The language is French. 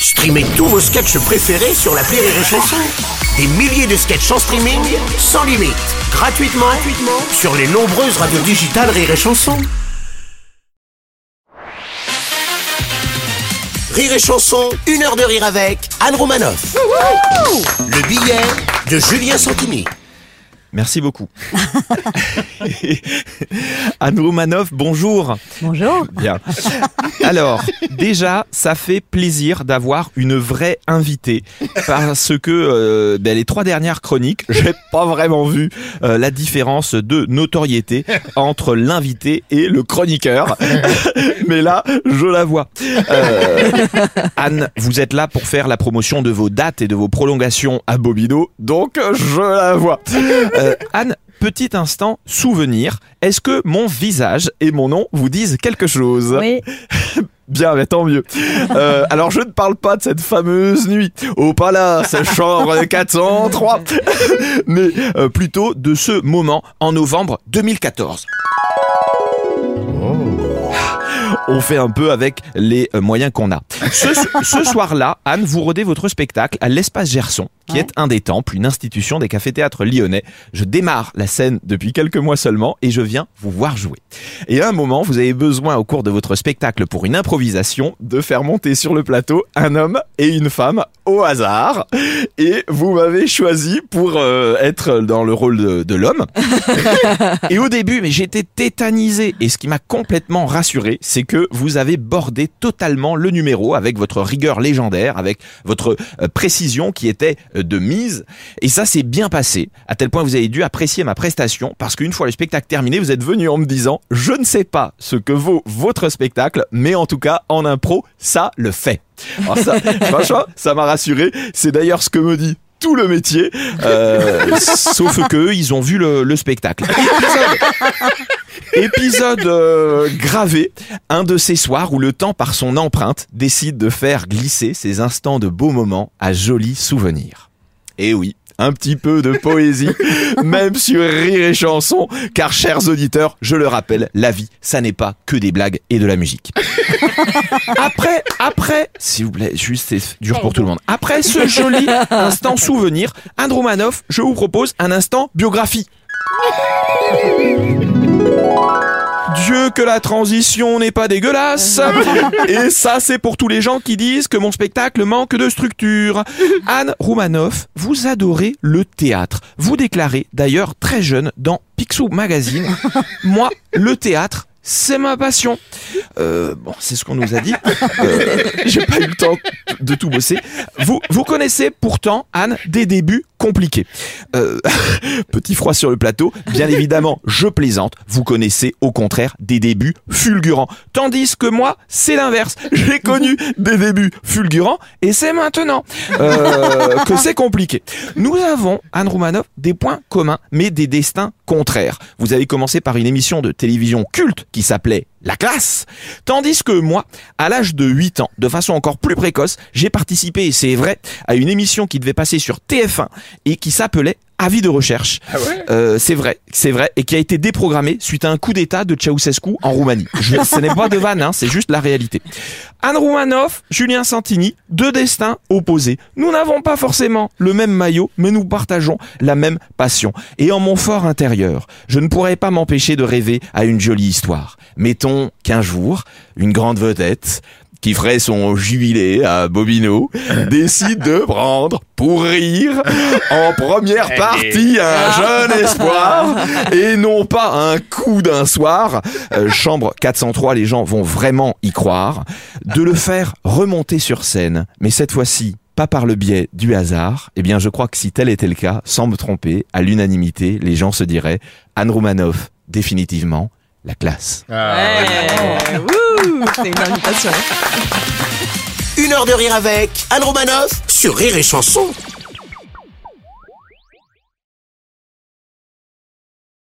Streamez tous vos sketchs préférés sur la Rire et Chanson. Des milliers de sketchs en streaming, sans limite, gratuitement, gratuitement sur les nombreuses radios digitales Rire et Chanson. Rire et Chanson, une heure de rire avec Anne Romanoff. Le billet de Julien Santini. Merci beaucoup. Anne Roumanoff, bonjour. Bonjour. Bien. Alors, déjà, ça fait plaisir d'avoir une vraie invitée parce que euh, ben, les trois dernières chroniques, j'ai pas vraiment vu euh, la différence de notoriété entre l'invité et le chroniqueur. Mais là, je la vois. Euh, Anne, vous êtes là pour faire la promotion de vos dates et de vos prolongations à Bobino, donc je la vois. Euh, Anne, petit instant souvenir. Est-ce que mon visage et mon nom vous disent quelque chose Oui. Bien, mais tant mieux. Euh, alors, je ne parle pas de cette fameuse nuit au palace, chambre 403, mais euh, plutôt de ce moment en novembre 2014. On fait un peu avec les moyens qu'on a. Ce, ce soir-là, Anne, vous rodez votre spectacle à l'Espace Gerson, qui Ouais. est un des temples, une institution des cafés-théâtres lyonnais. Je démarre la scène depuis quelques mois seulement et je viens vous voir jouer. Et à un moment, vous avez besoin au cours de votre spectacle pour une improvisation de faire monter sur le plateau un homme et une femme au hasard. Et vous m'avez choisi pour euh, être dans le rôle de, de l'homme. Et au début, mais j'étais tétanisé. Et ce qui m'a complètement rassuré, c'est que vous avez bordé totalement le numéro avec votre rigueur légendaire, avec votre euh, précision qui était euh, de mise. Et ça s'est bien passé, à tel point que vous avez dû apprécier ma prestation, parce qu'une fois le spectacle terminé, vous êtes venu en me disant, je ne sais pas ce que vaut votre spectacle, mais en tout cas, en impro, ça le fait. Alors ça, franchement, ça m'a rassuré. C'est d'ailleurs ce que me dit tout le métier, euh, sauf que eux, ils ont vu le, le spectacle. Épisode, euh, gravé, un de ces soirs où le temps, par son empreinte, décide de faire glisser ces instants de beaux moments à jolis souvenirs. Et oui, un petit peu de poésie, même sur rire et chanson, car chers auditeurs, je le rappelle, la vie, ça n'est pas que des blagues et de la musique. Après, après, s'il vous plaît, juste c'est dur pour tout le monde. Après ce joli instant souvenir, Anne Romanoff, je vous propose un instant biographie. Dieu que la transition n'est pas dégueulasse. Et ça, c'est pour tous les gens qui disent que mon spectacle manque de structure. Anne Roumanoff, vous adorez le théâtre. Vous déclarez d'ailleurs très jeune dans Picsou Magazine, moi, le théâtre, c'est ma passion. Euh, bon, c'est ce qu'on nous a dit. Euh, J'ai pas eu le temps de tout bosser. Vous, vous connaissez pourtant, Anne, des débuts compliqués. Euh, petit froid sur le plateau. Bien évidemment, je plaisante. Vous connaissez au contraire des débuts fulgurants. Tandis que moi, c'est l'inverse. J'ai connu des débuts fulgurants et c'est maintenant euh, que c'est compliqué. Nous avons, Anne Roumanoff, des points communs, mais des destins contraires. Vous avez commencé par une émission de télévision culte qui s'appelait La classe. Tandis que moi, à l'âge de 8 ans, de façon encore plus précoce, j'ai participé, et c'est vrai, à une émission qui devait passer sur TF1 et qui s'appelait Avis de recherche. Euh, c'est vrai, c'est vrai, et qui a été déprogrammé suite à un coup d'état de Ceausescu en Roumanie. Je, ce n'est pas de vanne, hein, c'est juste la réalité. Anne Roumanoff, Julien Santini, deux destins opposés. Nous n'avons pas forcément le même maillot, mais nous partageons la même passion. Et en mon fort intérieur, je ne pourrais pas m'empêcher de rêver à une jolie histoire. Mettons qu'un jour, une grande vedette qui ferait son jubilé à Bobino, décide de prendre pour rire en première partie un jeune espoir et non pas un coup d'un soir. Euh, chambre 403, les gens vont vraiment y croire. De le faire remonter sur scène, mais cette fois-ci pas par le biais du hasard, eh bien je crois que si tel était le cas, sans me tromper, à l'unanimité, les gens se diraient Anne Roumanoff, définitivement, la classe. Ouais. Wouh, c'est une invitation. Une heure de rire avec Anne Romanoff sur Rire et Chanson.